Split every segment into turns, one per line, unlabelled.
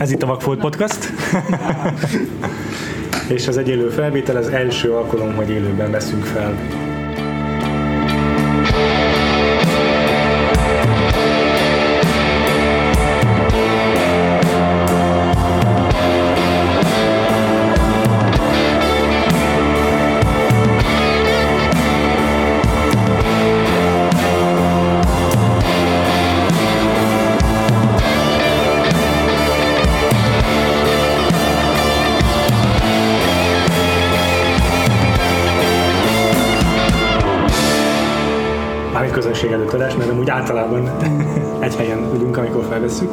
Ez itt a Vagfolt Podcast. és az egy élő felvétel az első alkalom, hogy élőben veszünk fel. Általában egy helyen ülünk, amikor felvesszük.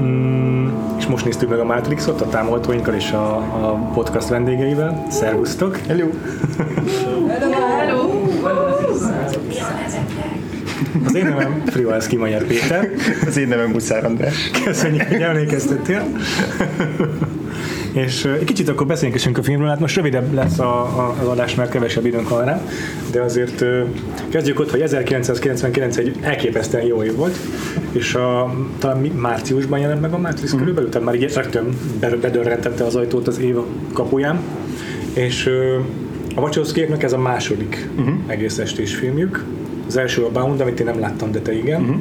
Mm, és most néztük meg a Matrixot a támogatóinkkal és a, a podcast vendégeivel. Szervusztok!
Hello!
Az én nevem Frivalszki Magyar Péter.
Az én nevem Buszár András.
Köszönjük, hogy emlékeztettél. És egy kicsit akkor beszéljünk a filmről, hát most rövidebb lesz a, a, az adás, mert kevesebb időnk van rá, de azért kezdjük ott, hogy 1999 egy elképesztően jó év volt, és a, talán márciusban jelent meg a Matrix körülbelül, tehát már így rögtön be- bedörrentette az ajtót az év kapuján, és a Wachowskieknek ez a második uh-huh. egész estés filmjük, az első a Bound, amit én nem láttam, de te igen. Uh-huh.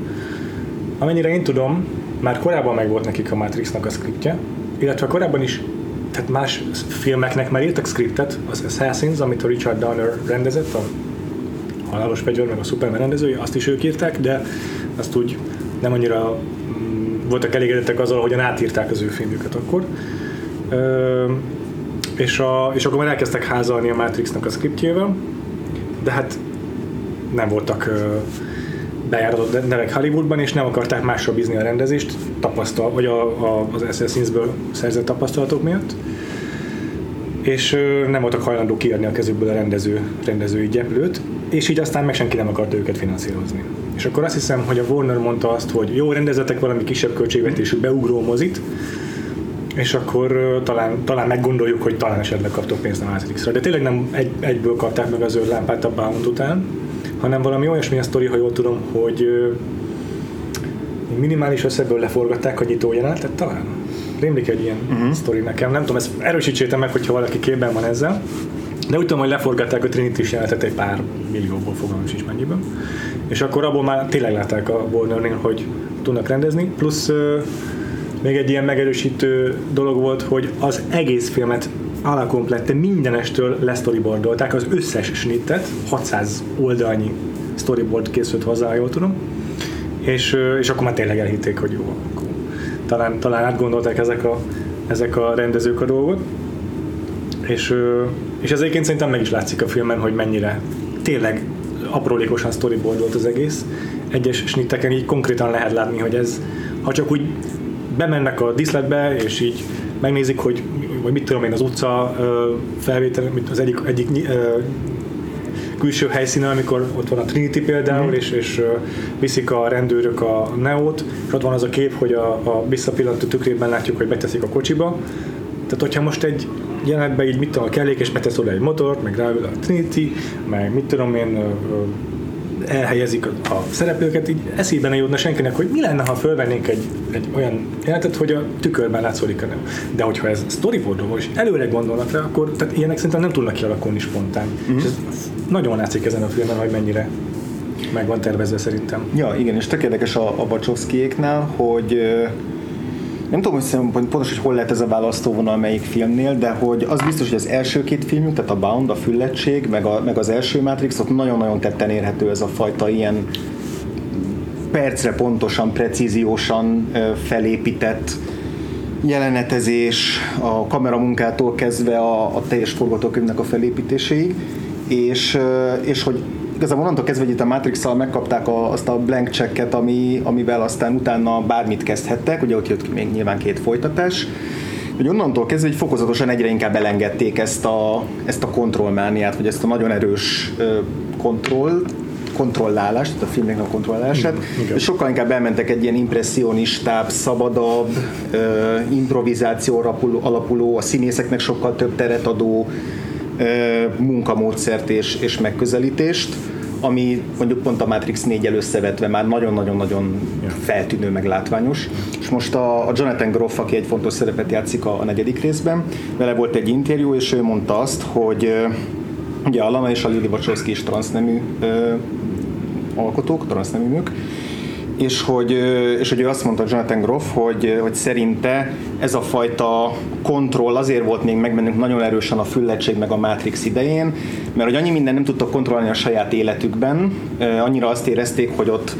Amennyire én tudom, már korábban meg volt nekik a Matrixnak a skriptje, illetve korábban is, tehát más filmeknek már írtak skriptet, az Assassins, amit a Richard Donner rendezett, a Halálos Fegyver, meg a Superman rendezője, azt is ők írták, de azt úgy nem annyira mm, voltak elégedettek azzal, hogyan átírták az ő filmjüket akkor. És, a, és akkor már elkezdtek házalni a Matrixnak a skriptjével, de hát nem voltak ö, bejáratott nevek Hollywoodban, és nem akarták másra bízni a rendezést, tapasztal, vagy a, a, az Assassinsből szerzett tapasztalatok miatt. És nem voltak hajlandók kiadni a kezükből a rendező, rendezői gyeplőt, és így aztán meg senki nem akarta őket finanszírozni. És akkor azt hiszem, hogy a Warner mondta azt, hogy jó, rendezetek valami kisebb költségvetésű beugró mozit, és akkor talán, talán meggondoljuk, hogy talán esetleg kaptok pénzt a Matrixra. De tényleg nem egy, egyből kapták meg a zöld lámpát a Bound után, hanem valami olyasmi a sztori, ha jól tudom, hogy minimális összegből leforgatták a nyitó jelenetet talán. Rémlik egy ilyen uh-huh. sztori nekem. Nem tudom, ezt erősítsétek meg, hogyha valaki képben van ezzel. De úgy tudom, hogy leforgatták a trinity jelenetet egy pár millióból, fogalmam sincs mennyiben. És akkor abból már tényleg látták a Warnernél, hogy tudnak rendezni. Plusz még egy ilyen megerősítő dolog volt, hogy az egész filmet alakomplette mindenestől lesztoryboardolták, az összes snittet, 600 oldalnyi storyboard készült hozzá, jól tudom, és, és akkor már tényleg elhitték, hogy jó, akkor talán, talán átgondolták ezek a, ezek a rendezők a dolgot, és, és ez egyébként szerintem meg is látszik a filmen, hogy mennyire tényleg aprólékosan storyboardolt az egész. Egyes snitteken így konkrétan lehet látni, hogy ez, ha csak úgy bemennek a diszletbe, és így megnézik, hogy vagy mit tudom én, az utca felvétel, mint az egyik, egyik külső helyszínen, amikor ott van a Trinity például, mm. és, és viszik a rendőrök a Neót, és ott van az a kép, hogy a, a visszapillantó tükrében látjuk, hogy beteszik a kocsiba. Tehát, hogyha most egy jelenetben így mit tudom, a kellék, és betesz oda egy motort, meg ráül a Trinity, meg mit tudom én, elhelyezik a, a szereplőket, így eszébe ne jutna senkinek, hogy mi lenne, ha fölvennénk egy, egy olyan jelenetet, hogy a tükörben látszódik a nem. De hogyha ez storyboardról és előre gondolnak rá, akkor tehát ilyenek szerintem nem tudnak kialakulni spontán. Mm-hmm. És ez nagyon látszik ezen a filmen, hogy mennyire meg van tervezve szerintem.
Ja, igen, és tök érdekes a, a Wachowskiéknál, hogy nem tudom, hogy pontosan, hogy hol lehet ez a választóvonal melyik filmnél, de hogy az biztos, hogy az első két filmünk, tehát a Bound, a Füllettség, meg, a, meg az első Matrix, ott nagyon-nagyon tetten érhető ez a fajta ilyen percre pontosan, precíziósan felépített jelenetezés, a kameramunkától kezdve a, a teljes forgatókönyvnek a felépítéséig, és, és hogy igazából onnantól kezdve, hogy itt a matrix megkapták a, azt a blank checket, ami, amivel aztán utána bármit kezdhettek, ugye ott jött még nyilván két folytatás, hogy onnantól kezdve hogy fokozatosan egyre inkább elengedték ezt a, ezt a kontrollmániát, vagy ezt a nagyon erős kontroll, kontrollálást, tehát a filmnek a kontrollálását,
Igen.
és sokkal inkább elmentek egy ilyen impressionistább, szabadabb, improvizációra alapuló, a színészeknek sokkal több teret adó munkamódszert és, és megközelítést, ami mondjuk pont a Matrix 4 összevetve már nagyon-nagyon-nagyon feltűnő, meg látványos. És most a, a Jonathan Groff, aki egy fontos szerepet játszik a, a negyedik részben, vele volt egy interjú, és ő mondta azt, hogy ugye a Lana és a Lily Wachowski is transznemű ö, alkotók, transzneműnök, és hogy, és hogy ő azt mondta Jonathan Groff, hogy, hogy szerinte ez a fajta kontroll azért volt még megmennünk nagyon erősen a füllettség meg a Matrix idején, mert hogy annyi minden nem tudtak kontrollálni a saját életükben, annyira azt érezték, hogy ott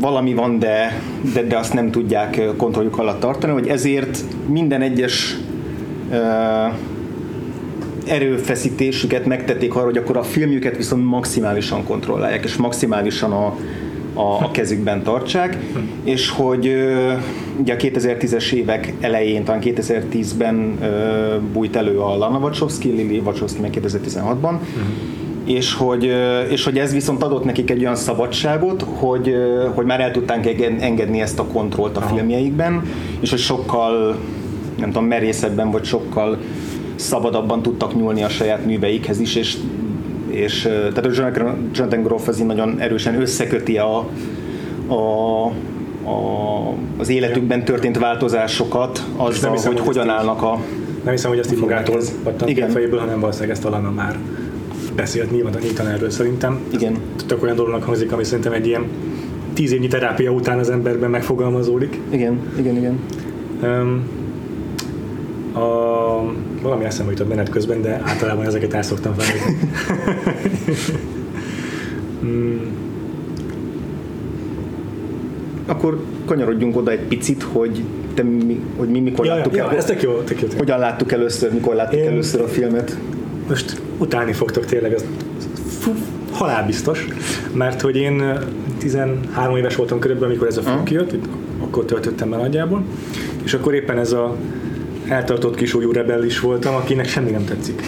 valami van, de, de, de azt nem tudják kontrolljuk alatt tartani, hogy ezért minden egyes erőfeszítésüket megtették arra, hogy akkor a filmjüket viszont maximálisan kontrollálják, és maximálisan a, a, a kezükben tartsák, és hogy ugye a 2010-es évek elején, talán 2010-ben ö, bújt elő a Lana Wachowski, Lily Wachowski meg 2016-ban, és hogy, és hogy ez viszont adott nekik egy olyan szabadságot, hogy, hogy már el tudták enge- engedni ezt a kontrollt a filmjeikben, és hogy sokkal nem tudom, merészebben, vagy sokkal szabadabban tudtak nyúlni a saját műveikhez is, és, és tehát a Jonathan- Groff az így nagyon erősen összeköti a, a, a, az életükben történt változásokat azzal,
hiszem,
hogy
hogy
hogyan állnak a...
Nem hiszem, hogy ezt így magától adtam ki a
Igen.
fejéből, hanem valószínűleg ezt Alana már beszélt nyilván nyíltan erről szerintem.
Igen.
Tök olyan dolognak hangzik, ami szerintem egy ilyen tíz évnyi terápia után az emberben megfogalmazódik.
Igen, igen, igen.
Um, a, valami eszembe jutott menet közben, de általában ezeket el szoktam felejteni. Mm,
Akkor kanyarodjunk oda egy picit, hogy, te mi, hogy mi mikor
ja,
láttuk
ja,
el,
ez tök jó, tök jó. Tök
hogyan láttuk először, mikor láttuk
Én-
először a filmet.
Most utálni fogtok tényleg, ez halálbiztos, mert hogy én ö, 13 éves voltam körülbelül, amikor ez a film kijött, akkor töltöttem be nagyjából, és akkor éppen ez a eltartott kisújú rebellis voltam, akinek semmi nem tetszik.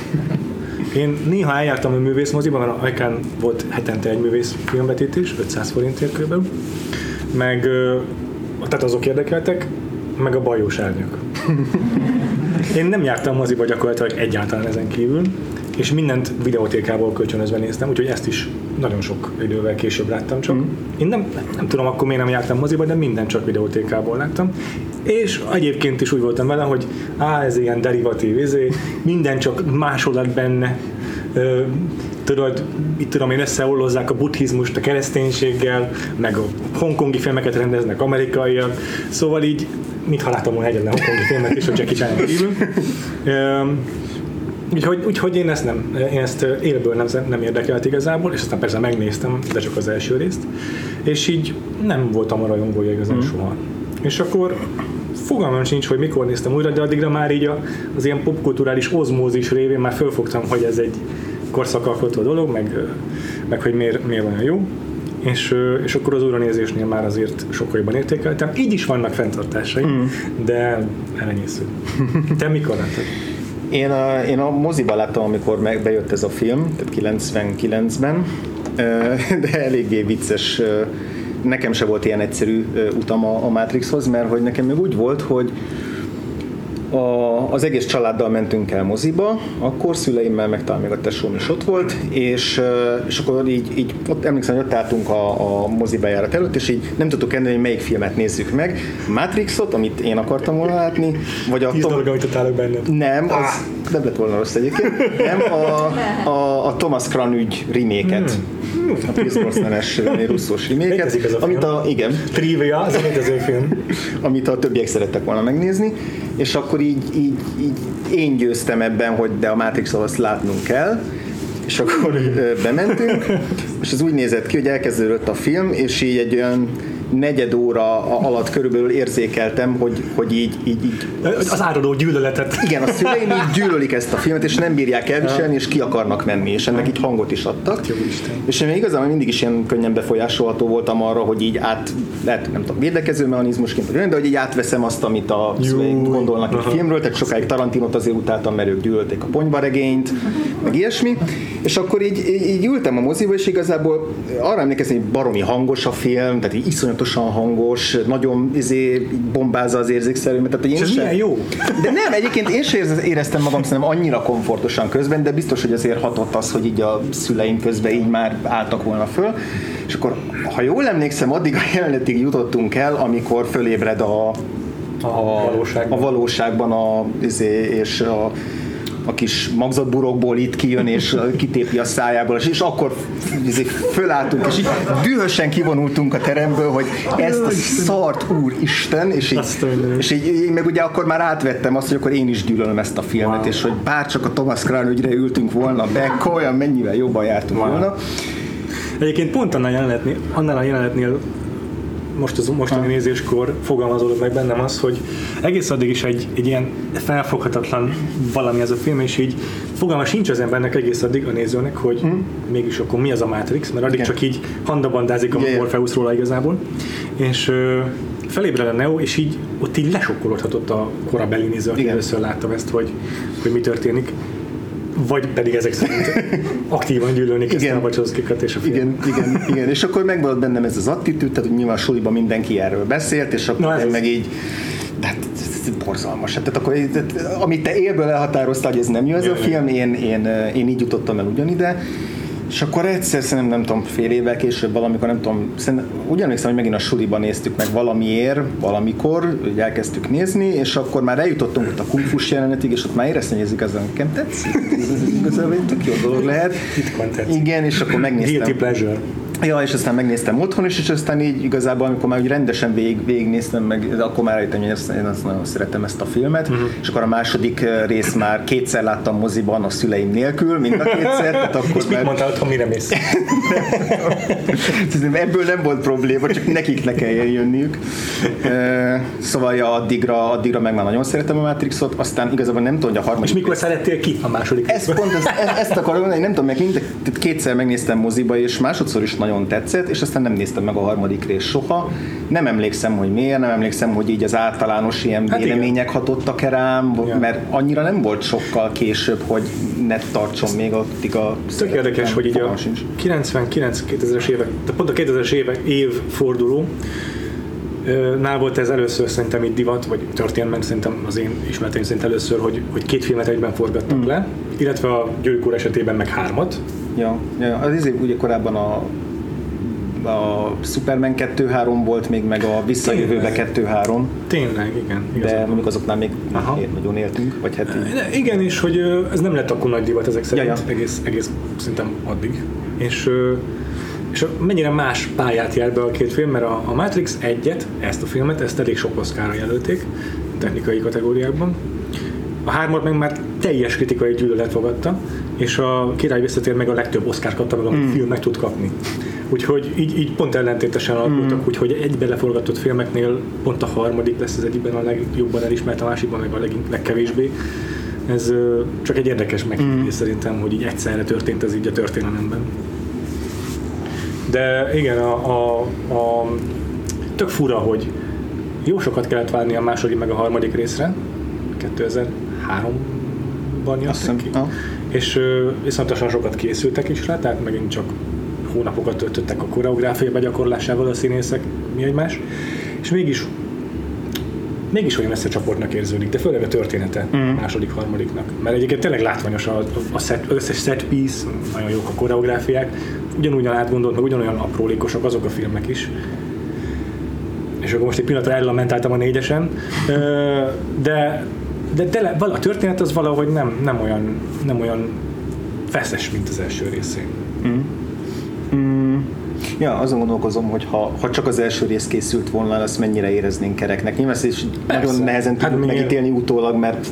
Én néha eljártam a művészmoziba, mert Ajkán volt hetente egy művész filmvetítés, 500 forintért körülbelül, meg tehát azok érdekeltek, meg a bajós árnyak. Én nem jártam moziba gyakorlatilag egyáltalán ezen kívül, és mindent videótékából kölcsönözve néztem, úgyhogy ezt is nagyon sok idővel később láttam csak. Mm. Én nem, nem tudom akkor miért nem jártam moziba, de mindent csak videótékából láttam. És egyébként is úgy voltam vele, hogy á, ez ilyen derivatív, izé, minden csak másolat benne. Ö, tudod, itt tudom én összeollozzák a buddhizmust a kereszténységgel, meg a hongkongi filmeket rendeznek amerikaiak, szóval így, mintha láttam volna egyetlen hongkongi filmet is, a Jackie Chan kívül. Úgyhogy, úgyhogy én ezt nem, én ezt élből nem, nem érdekelt igazából, és aztán persze megnéztem, de csak az első részt, és így nem voltam a rajongója igazán mm. soha. És akkor fogalmam sincs, hogy mikor néztem újra, de addigra már így a, az ilyen popkulturális ozmózis révén már fölfogtam, hogy ez egy korszakalkotó dolog, meg, meg hogy miért, miért olyan jó. És, és akkor az újranézésnél már azért sokkal jobban értékeltem. Így is vannak fenntartásai, mm. de elenyésző. Te mikor láttad?
Én a, én a moziba láttam, amikor meg bejött ez a film, tehát 99-ben, ö, de eléggé vicces. Nekem se volt ilyen egyszerű utam a, a Matrixhoz, mert hogy nekem még úgy volt, hogy a, az egész családdal mentünk el moziba, akkor szüleimmel, meg talán még a tesóm is ott volt, és, és akkor így, így ott emlékszem, hogy ott álltunk a, a mozi bejárat előtt, és így nem tudtuk kendeni, hogy melyik filmet nézzük meg. Matrixot, amit én akartam volna látni, vagy a
Tíz
Tom,
dolog, amit utálok benned.
nem, az nem lett volna rossz egyébként. Nem, a, a, a Thomas Kran ügy reméket. A Pierce Brosnan-es russzós reméket. Amit a, igen,
Trivia, az a létező film.
amit a többiek szerettek volna megnézni, és akkor így, így, így én győztem ebben, hogy de a matrix azt látnunk kell, és akkor bementünk, és az úgy nézett ki, hogy elkezdődött a film, és így egy olyan negyed óra alatt körülbelül érzékeltem, hogy, hogy így, így, így
Az áradó gyűlöletet.
igen, a szüleim így gyűlölik ezt a filmet, és nem bírják elviselni, és ki akarnak menni, és ennek így hangot is adtak.
Jó Isten.
És én igazán mindig is ilyen könnyen befolyásolható voltam arra, hogy így át, lehet, nem tudom, védekező mechanizmusként, de hogy így átveszem azt, amit a szüleim gondolnak egy
Aha.
filmről, tehát sokáig Tarantinot azért utáltam, mert ők gyűlölték a ponyvaregényt, meg ilyesmi, és akkor így, így, így ültem a moziba, és igazából arra emlékeztem, hogy baromi hangos a film, tehát így iszonyatosan iszonyatosan hangos, nagyon izé, bombázza az érzékszerűmet. Tehát, hogy én
És ez
sem-
milyen jó?
De nem, egyébként én sem érez- éreztem magam szerintem annyira komfortosan közben, de biztos, hogy azért hatott az, hogy így a szüleim közben így már álltak volna föl. És akkor, ha jól emlékszem, addig a jelenetig jutottunk el, amikor fölébred a,
A valóságban.
a valóságban a, izé, és a, a kis magzatburokból itt kijön, és kitépi a szájából, és, és akkor izé, fölálltunk, és így dühösen kivonultunk a teremből, hogy ezt a szart úristen, és így,
a
és így én meg ugye akkor már átvettem azt, hogy akkor én is gyűlölöm ezt a filmet,
Wow.
és hogy bárcsak a Thomas Crown ügyre ültünk volna be, olyan mennyivel jobban jártunk
Wow.
volna.
Egyébként pont annál, jelenetnél, annál a jelenetnél most az mostani nézéskor fogalmazódott meg bennem az, hogy egész addig is egy, egy ilyen felfoghatatlan valami ez a film, és így fogalma sincs az embernek egész addig a nézőnek, hogy mégis akkor mi az a Matrix, mert addig
Igen.
csak így handabandázik a
igen.
Morpheus róla igazából, és ö, felébred a Neo, és így ott így lesokkolódhatott a korabeli néző, aki először látta ezt, hogy, hogy mi történik. Vagy pedig ezek szerint aktívan gyűlölni kezdte a Wachowskikat és a film.
Igen, igen, igen, és akkor megvolt bennem ez az attitűd, tehát hogy nyilván a suliban mindenki erről beszélt, és akkor
Na,
én meg így, de hát borzalmas. Hát, Tehát akkor, tehát, amit te élből elhatároztál, hogy ez nem jó ez a film, én, én, én így jutottam el ugyanide, és akkor egyszer szerintem, nem tudom, fél évvel később valamikor, nem tudom, úgy emlékszem, hogy megint a suliban néztük meg valamiért, valamikor, hogy elkezdtük nézni, és akkor már eljutottunk ott a kungfus jelenetig, és ott már éreztem, hogy ez igazán nekem tetszik. Ez egy tök jó dolog lehet. Igen, és akkor megnéztem.
Guilty pleasure.
Ja, és aztán megnéztem otthon is, és aztán így igazából, amikor már úgy rendesen végig, végignéztem meg, akkor már rájöttem, hogy ezt, én azt nagyon szeretem ezt a filmet, uh-huh. és akkor a második eh, rész már kétszer láttam moziban a szüleim nélkül, mind a kétszer, tehát akkor
És mit
már,
mondtál otthon, mire mész?
Ebből nem volt probléma, csak nekik ne kelljen jönniük. Eh, Szóval ja, addigra, addigra meg már nagyon szeretem a Matrixot, aztán igazából nem tudom, hogy a harmadik
És mikor szerettél ki a második
ezt pont ezt, ezt, ezt akarom mondani, nem tudom, meg mind, kétszer megnéztem moziba, és másodszor is nagyon tetszett, és aztán nem néztem meg a harmadik részt soha. Nem emlékszem, hogy miért, nem emlékszem, hogy így az általános ilyen
Hát igen.
vélemények hatottak -e rám,
Ja.
mert annyira nem volt sokkal később, hogy ne tartson még addig a
Tök érdekes, hogy így a
fogalmam sincs.
99-2000-es évek, de pont a 2000-es évek év forduló, ö, nál volt ez először szerintem itt divat, vagy történt meg szerintem az én ismereteim szerint először, hogy, hogy két filmet egyben forgattak
Hmm.
le, illetve a Győrűk úr esetében meg hármat.
Ja, ja, az izé ugye korábban a a Superman 2-3 volt még, meg a Visszajövőbe 2-3,
Tényleg, igen.
de mondjuk azoknál még
Aha.
nagyon éltünk, vagy hát így.
De Igen, és hogy ez nem lett akkor nagy divat ezek szerint,
Ja, ja.
Egész, egész szerintem addig. És, és a- mennyire más pályát jár be a két film, mert a, a Matrix egyet, ezt a filmet, ezt elég sok oszkára jelölték, technikai kategóriákban. A hármat meg már teljes kritikai gyűlölet fogadta, és a király visszatér meg a legtöbb oszkár kapta meg, amit mm. film meg tud kapni. Úgyhogy így, így pont ellentétesen alakultak, mm. úgyhogy egybe leforgatott filmeknél pont a harmadik lesz az egyikben a legjobban elismert, a másikban meg a leg, legkevésbé. Ez csak egy érdekes megfigyelés mm. szerintem, hogy így egyszerre történt ez így a történelemben. De igen, a, a, a tök fura, hogy jó sokat kellett várni a második meg a harmadik részre, 2003-ban jöttek ki, és ö, viszontosan sokat készültek is rá, tehát megint csak hónapokat töltöttek a koreográfia begyakorlásával a színészek, mi egymás, és mégis mégis olyan összecsaportnak érződik, de főleg a története mm. második, harmadiknak. Mert egyébként tényleg látványos a, a set, összes set piece, nagyon jók a koreográfiák, ugyanúgyan átgondolt, meg ugyanolyan aprólékosak azok a filmek is. És akkor most egy pillanatra ellamentáltam a négyesen, de, de tele, a történet az valahogy nem, nem, olyan, nem olyan feszes, mint az első részén.
Ja, azon gondolkozom, hogy ha, ha csak az első rész készült volna, azt mennyire éreznénk kereknek. Nyilván ezt is
Persze.
nagyon nehezen
Hát
tudjuk
miért?
megítélni utólag, mert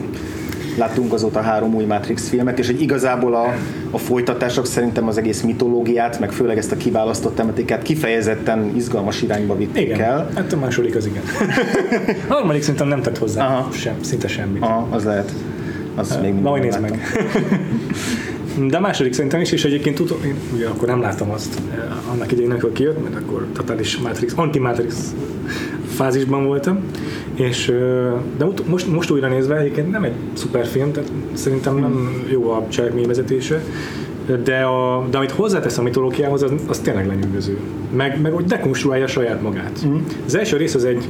láttunk azóta három új Matrix filmet, és hogy igazából a, a folytatások szerintem az egész mitológiát, meg főleg ezt a kiválasztott tematikát kifejezetten izgalmas irányba vitték
Igen,
el.
hát a második az igen. a harmadik szerintem nem tett hozzá
Aha.
sem, szinte semmit.
Aha, az lehet. Az még
Ma, hogy
mindig
nézd
nem
meg. De a második szerintem is, és egyébként tudom, én ugye akkor nem láttam azt eh, annak idején, amikor kijött, mert akkor totális Matrix, anti-Matrix fázisban voltam, és eh, de most, most újra nézve egyébként nem egy szuper film, tehát szerintem nem jó a cselekményvezetése, de, a, de amit hozzátesz a mitológiához, az, az tényleg lenyűgöző. Meg, meg hogy dekonstruálja saját magát. Mm. Az első rész az egy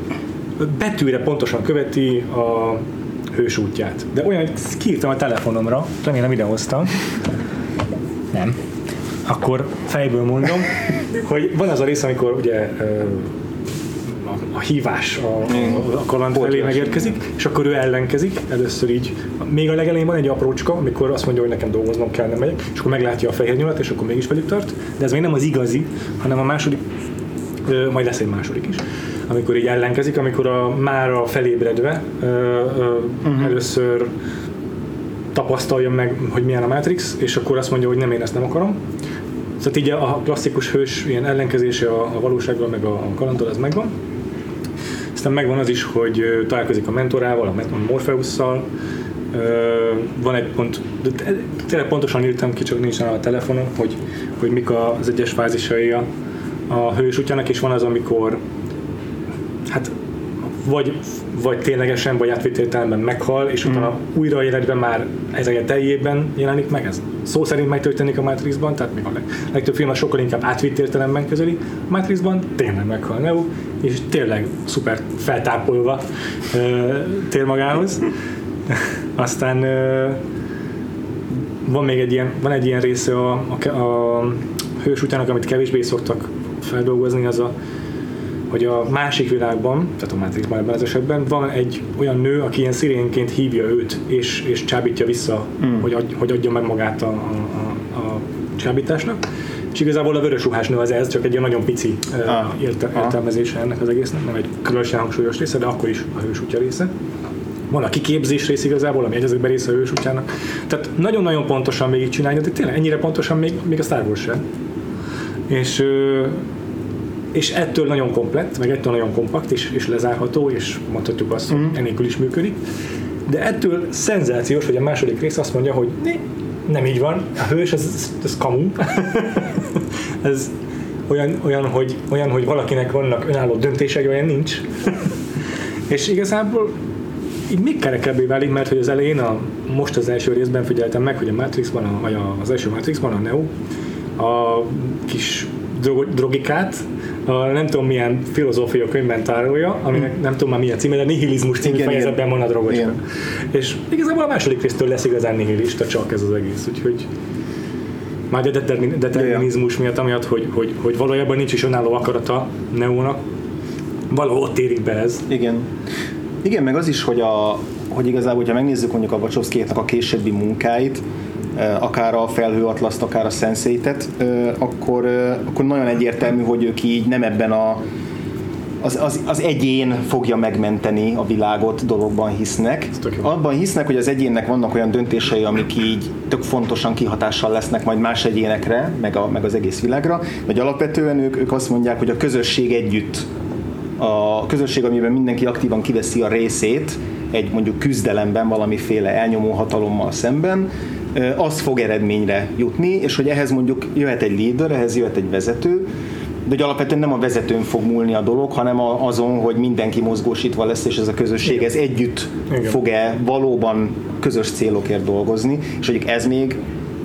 betűre pontosan követi a hős útját. De olyan, hogy kiírtam a telefonomra, remélem idehoztam. Nem. Akkor fejből mondom, hogy van az a rész, amikor ugye a, a hívás a, a, a kaland felé megérkezik, és akkor ő ellenkezik, először így, még a legelején van egy aprócska, amikor azt mondja, hogy nekem dolgoznom kell, nem megyek, és akkor meglátja a fehér nyolat, és akkor mégis velük tart, de ez még nem az igazi, hanem a második, ö, majd lesz egy második is, amikor így ellenkezik, amikor a, már a felébredve ö, ö, uh-huh. először tapasztalja meg, hogy milyen a Matrix, és akkor azt mondja, hogy nem, én ezt nem akarom. Szóval így a klasszikus hős ilyen ellenkezése a, a valósággal, meg a, a kalandal, ez megvan. Aztán megvan az is, hogy találkozik a mentorával, a Morpheusszal, van egy pont, de tényleg pontosan írtam ki, csak nincs a telefonon, hogy, hogy mik az egyes fázisai a, a hős útjának, és van az, amikor vagy, vagy ténylegesen, vagy átvitt értelemben meghal, és utána mm. újra életben már ez a teljében jelenik meg. Ez szó szerint megtörténik a Matrixban, tehát még a legtöbb film sokkal inkább átvitt értelemben közeli. A Matrixban tényleg meghal Neo, és tényleg szuper feltápolva uh, tér magához. Aztán uh, van még egy ilyen, van egy ilyen része a, a, a hős utának, amit kevésbé szoktak feldolgozni, az a hogy a másik világban, tehát a Matrixban ebben az esetben van egy olyan nő, aki ilyen szirénként hívja őt, és, és csábítja vissza, mm. hogy, adj, hogy adja meg magát a, a, a csábításnak. És igazából a vörös ruhás nő az ez, csak egy ilyen nagyon pici ah. érte, értelmezése ennek az egésznek, nem egy különösen hangsúlyos része, de akkor is a hősútja része. Van a kiképzés rész igazából, ami egyezőkben része a hősútjának. Tehát nagyon-nagyon pontosan csinálni, de tényleg ennyire pontosan még, még a Star Wars sem. És és ettől nagyon komplett, meg ettől nagyon kompakt, és, és lezárható, és mondhatjuk azt, hogy mm. enélkül is működik. De ettől szenzációs, hogy a második rész azt mondja, hogy né, nem így van, a hős, ez, ez, ez kamu. ez olyan, olyan, hogy, olyan, hogy valakinek vannak önálló döntései, olyan nincs. és igazából így még kerekebbé válik, mert hogy az elején, a, most az első részben figyeltem meg, hogy a Matrixban, a, vagy az első Matrixban a Neo a kis drogikát, a nem tudom milyen filozófia könyvben tárolja, aminek nem tudom már milyen címe, de nihilizmus című igen, fejezetben van a drogocska. És igazából a második résztől lesz igazán nihilista csak ez az egész, úgyhogy már a determinizmus miatt, amiatt, hogy, hogy, hogy valójában nincs is önálló akarata Neónak, valahol ott érik be ez.
Igen. Igen, meg az is, hogy, a, hogy igazából, hogyha megnézzük mondjuk a wachowski a későbbi munkáit, akár a felhőatlaszt, akár a szenszétet, akkor, akkor nagyon egyértelmű, hogy ők így nem ebben a az, az, az egyén fogja megmenteni a világot dologban hisznek. Abban hisznek, hogy az egyénnek vannak olyan döntései, amik így tök fontosan kihatással lesznek majd más egyénekre, meg, a, meg az egész világra, vagy alapvetően ők, ők azt mondják, hogy a közösség együtt, a közösség, amiben mindenki aktívan kiveszi a részét, egy mondjuk küzdelemben valamiféle elnyomó hatalommal szemben, az fog eredményre jutni, és hogy ehhez mondjuk jöhet egy leader, ehhez jöhet egy vezető, de hogy alapvetően nem a vezetőn fog múlni a dolog, hanem azon, hogy mindenki mozgósítva lesz, és ez a közösség ez együtt fog-e valóban közös célokért dolgozni, és hogy ez még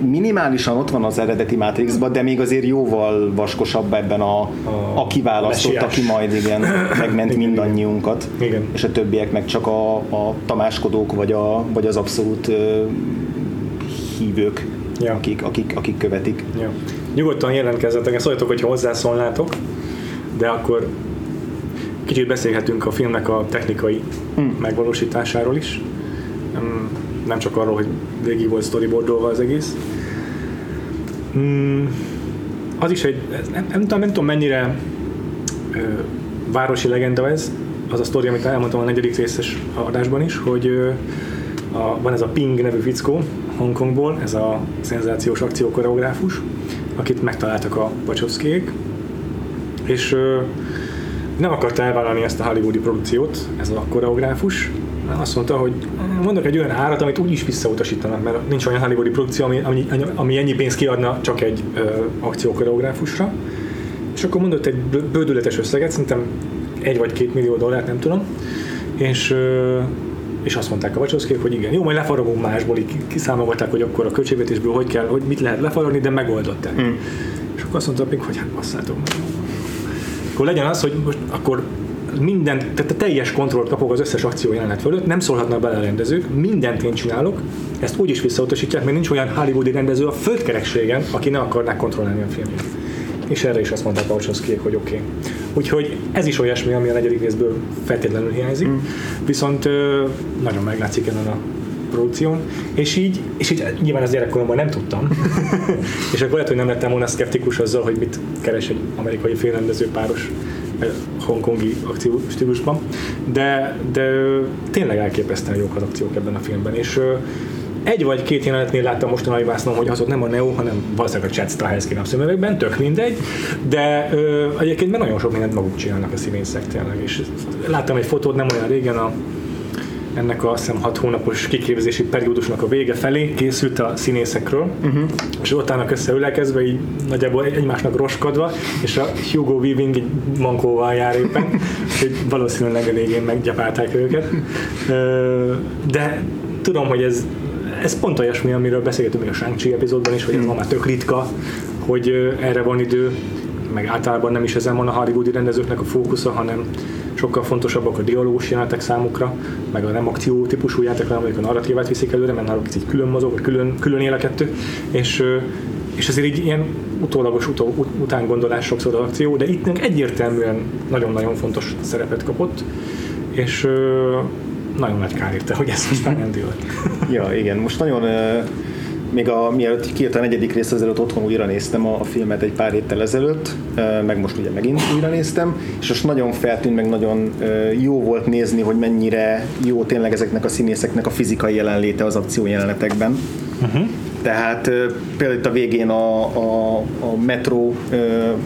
minimálisan ott van az eredeti Matrixban, de még azért jóval vaskosabb ebben a, a, a kiválasztott, aki majd igen, megment igen, mindannyiunkat, igen. és a többiek meg csak a, a tamáskodók, vagy, a, vagy az abszolút hívők, ja. akik, akik, akik követik.
Ja. Nyugodtan jelentkezzetek, szóljatok, hogyha hozzászólnátok, de akkor kicsit beszélhetünk a filmnek a technikai hmm. megvalósításáról is. Nem csak arról, hogy végig volt storyboardolva az egész. Hmm. Az is egy, nem, nem, tudom, nem tudom mennyire ö, városi legenda ez, az a sztori, amit elmondtam a negyedik részes adásban is, hogy ö, a, van ez a Ping nevű fickó, Hongkongból, ez a szenzációs akciókoreográfus, akit megtaláltak a Wachowskiék, és nem akarta elvállalni ezt a hollywoodi produkciót, ez a koreográfus, azt mondta, hogy mondok egy olyan árat, amit úgy is visszautasítanak, mert nincs olyan hollywoodi produkció, ami, ami, ami ennyi pénzt kiadna csak egy ö, akciókoreográfusra. És akkor mondott egy bődületes összeget, szerintem egy vagy két millió dollárt, nem tudom, és ö, és azt mondták a Wachowskiek, hogy igen, jó, majd lefaragunk másból, így kiszámolták, hogy akkor a költségvetésből hogy kell, hogy mit lehet lefaragni, de megoldották. Mm. És akkor azt mondta Pink, hogy hát basszátok meg. Akkor legyen az, hogy most akkor minden, tehát a teljes kontrollt kapok az összes akció jelenet fölött, nem szólhatnak bele a rendezők, mindent én csinálok, ezt úgy is visszautasítják, mert nincs olyan hollywoodi rendező a földkerekségen, aki ne akarná kontrollálni a filmjét. És erre is azt mondták a Wachowskiek, hogy oké. Okay. Úgyhogy ez is olyasmi, ami a negyedik részből feltétlenül hiányzik, mm. viszont ö, nagyon meglátszik ezen a produkción, és így, és így nyilván az gyerekkoromban nem tudtam, és akkor lehet, hogy nem lettem volna szkeptikus azzal, hogy mit keres egy amerikai filmrendező páros hongkongi akció stílusban, de, de tényleg elképesztően jók az akciók ebben a filmben, és egy vagy két jelenetnél láttam mostanában vásznom, hogy az ott nem a Neo, hanem valószínűleg a Chad Stahelski napszemüvegben, tök mindegy, de ö, egyébként már nagyon sok mindent maguk csinálnak a színészek tényleg, és láttam egy fotót nem olyan régen a ennek a azt hiszem, hat hónapos kiképzési periódusnak a vége felé készült a színészekről, uh-huh. és ott állnak összeülekezve, így nagyjából egymásnak roskadva, és a Hugo Weaving egy mankóval jár éppen, hogy valószínűleg a végén meggyapálták őket. De tudom, hogy ez, ez pont olyasmi, amiről beszélgetünk még a Shang-Chi epizódban is, hogy ez ma már tök ritka, hogy erre van idő, meg általában nem is ezen van a hollywoodi rendezőknek a fókusza, hanem sokkal fontosabbak a dialógus jelenetek számukra, meg a nem akció típusú játék, amelyek a narratívát viszik előre, mert náluk egy külön mozog, vagy külön, külön él a kettő, és, és ezért így ilyen utólagos utó, utángondolás sokszor az akció, de itt egyértelműen nagyon-nagyon fontos szerepet kapott, és nagyon nagy kár érte, hogy ez most már nem
ja, igen, most nagyon még a, mielőtt kijött a negyedik rész, azelőtt otthon újra néztem a, a filmet egy pár héttel ezelőtt, meg most ugye megint újra néztem, és most nagyon feltűnt, meg nagyon jó volt nézni, hogy mennyire jó tényleg ezeknek a színészeknek a fizikai jelenléte az akció jelenetekben. Uh-huh. Tehát például itt a végén a, a, a metró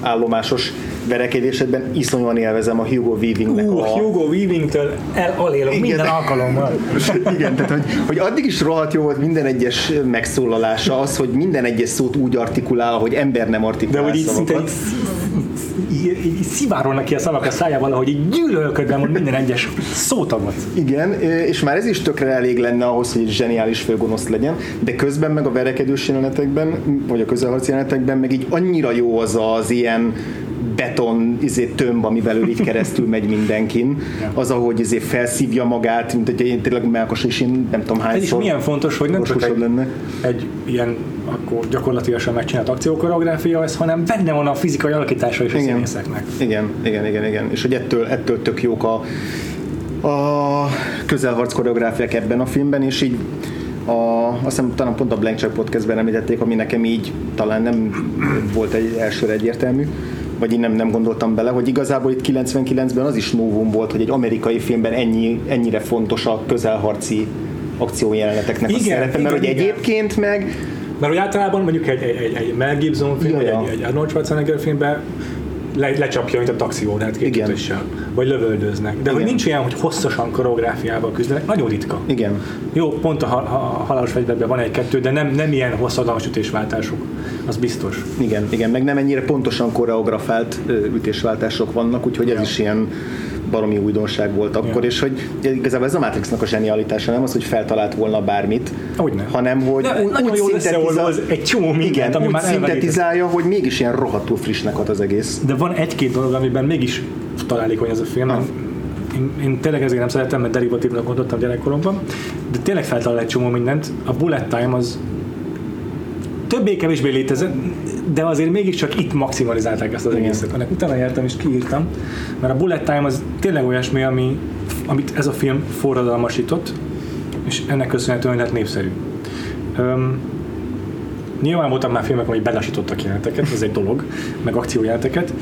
állomásos verekedésedben iszonyúan élvezem a Hugo Weavingnek
uh, a... Hugo Weavingtől elalélok minden alkalommal.
Igen, tehát hogy, hogy addig is rohadt jó volt minden egyes megszólalása, az, hogy minden egyes szót úgy artikulál, hogy ember nem artikulál
De hogy így szinte így, így, szivárolnak ki a szavak a szájával, ahogy így gyűlölködve mond minden egyes szótagot.
Igen, és már ez is tökre elég lenne ahhoz, hogy egy zseniális főgonosz legyen, de közben meg a verekedős jelenetekben, vagy a közelharci jelenetekben meg így annyira jó az az ilyen beton izé, tömb, ami belül így keresztül megy mindenkin. Az, ahogy izé felszívja magát, mint hogy én tényleg melkos, és én nem tudom hányszor. Ez
is milyen fontos, hogy nem csak egy, lenne. egy ilyen akkor gyakorlatilag megcsinált akciókoreográfia ez, hanem benne van a fizikai alakítása is a igen. színészeknek.
Igen, igen, igen, igen. És hogy ettől, ettől tök jók a, a közelharc koreográfiák ebben a filmben, és így a, azt hiszem talán pont a Blank Check podcastben említették, ami nekem így talán nem volt egy elsőre egyértelmű, vagy én nem, nem gondoltam bele, hogy igazából itt 99-ben az is novum volt, hogy egy amerikai filmben ennyi, ennyire fontos a közelharci akciójeleneteknek igen, a szerepe, mert hogy egyébként meg
mert hogy általában mondjuk egy, egy, egy, Mel Gibson film, ja, ja. egy, egy Arnold Schwarzenegger filmben le, lecsapja, mint a taxiórát két vagy lövöldöznek. De Igen. hogy nincs ilyen, hogy hosszasan koreográfiával küzdenek, nagyon ritka.
Igen.
Jó, pont a, a, a halálos fegyverben van egy-kettő, de nem, nem ilyen hosszadalmas ütésváltások. Az biztos.
Igen, igen, meg nem ennyire pontosan koreografált ütésváltások vannak, úgyhogy ja. ez is ilyen baromi újdonság volt akkor, ja. és hogy igazából ez a Matrixnak a zsenialitása nem az, hogy feltalált volna bármit,
Hogyne.
hanem hogy
ne, úgy, úgy szintetizál,
egy csomó mindent, igen, ami úgy már szintetizálja, hogy mégis ilyen rohadtul frissnek hat az egész.
De van egy-két dolog, amiben mégis találékony ez a film. Ah. Én, én tényleg ezért nem szeretem, mert derivatívnak gondoltam gyerekkoromban, de tényleg feltalál egy csomó mindent. A bullet time az többé-kevésbé létezett, de azért mégiscsak itt maximalizálták ezt az egészet. Ennek utána jártam és kiírtam, mert a bullet time az tényleg olyasmi, ami, amit ez a film forradalmasított, és ennek köszönhetően lett népszerű. Um, Nyilván voltak már filmek, amik belasítottak jeleneteket, ez egy dolog, meg akciójeleneteket.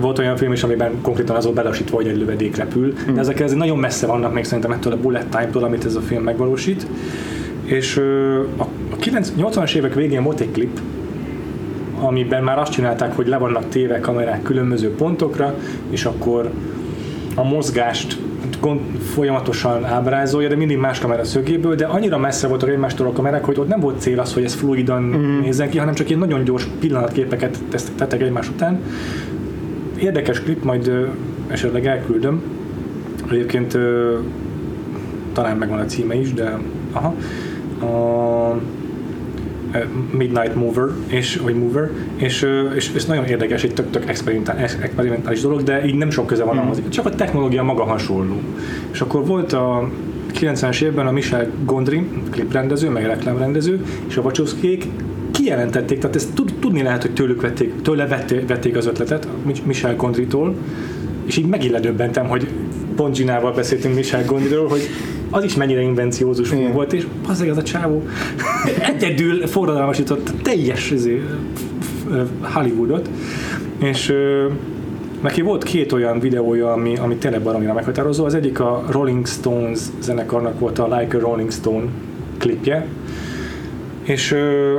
Volt olyan film is, amiben konkrétan az volt belasítva, hogy egy lövedék repül, de hmm. ezek ezek nagyon messze vannak még szerintem ettől a bullet time-tól, amit ez a film megvalósít. És a 80-as évek végén volt egy klip, amiben már azt csinálták, hogy le vannak téve kamerák különböző pontokra, és akkor a mozgást folyamatosan ábrázolja, de mindig más kamera szögéből, de annyira messze voltak egymástól a kamerák, hogy ott nem volt cél az, hogy ez fluidan mm. nézzen ki, hanem csak ilyen nagyon gyors pillanatképeket tettek egymás után. Érdekes klip, majd esetleg elküldöm. Egyébként talán megvan a címe is, de aha. A, Midnight Mover, és, vagy Mover, és, és, és nagyon érdekes, egy tök-tök experimentális dolog, de így nem sok köze van mm. ahhoz, csak a technológia maga hasonló. És akkor volt a 90-es évben a Michel Gondry, kliprendező, meg reklámrendező, és a Wachowskiék kijelentették, tehát ezt tudni lehet, hogy tőlük vették, tőle vették, vették az ötletet, Michel Gondrytól, és így megint ledöbbentem, hogy pont Ginával beszéltünk Michel Gondryról, hogy az is mennyire invenciózus Igen. volt, és az az a csávó egyedül forradalmasított teljes izé, Hollywoodot, és neki volt két olyan videója, ami, ami tényleg baromira meghatározó. Az egyik a Rolling Stones zenekarnak volt a Like a Rolling Stone klipje, és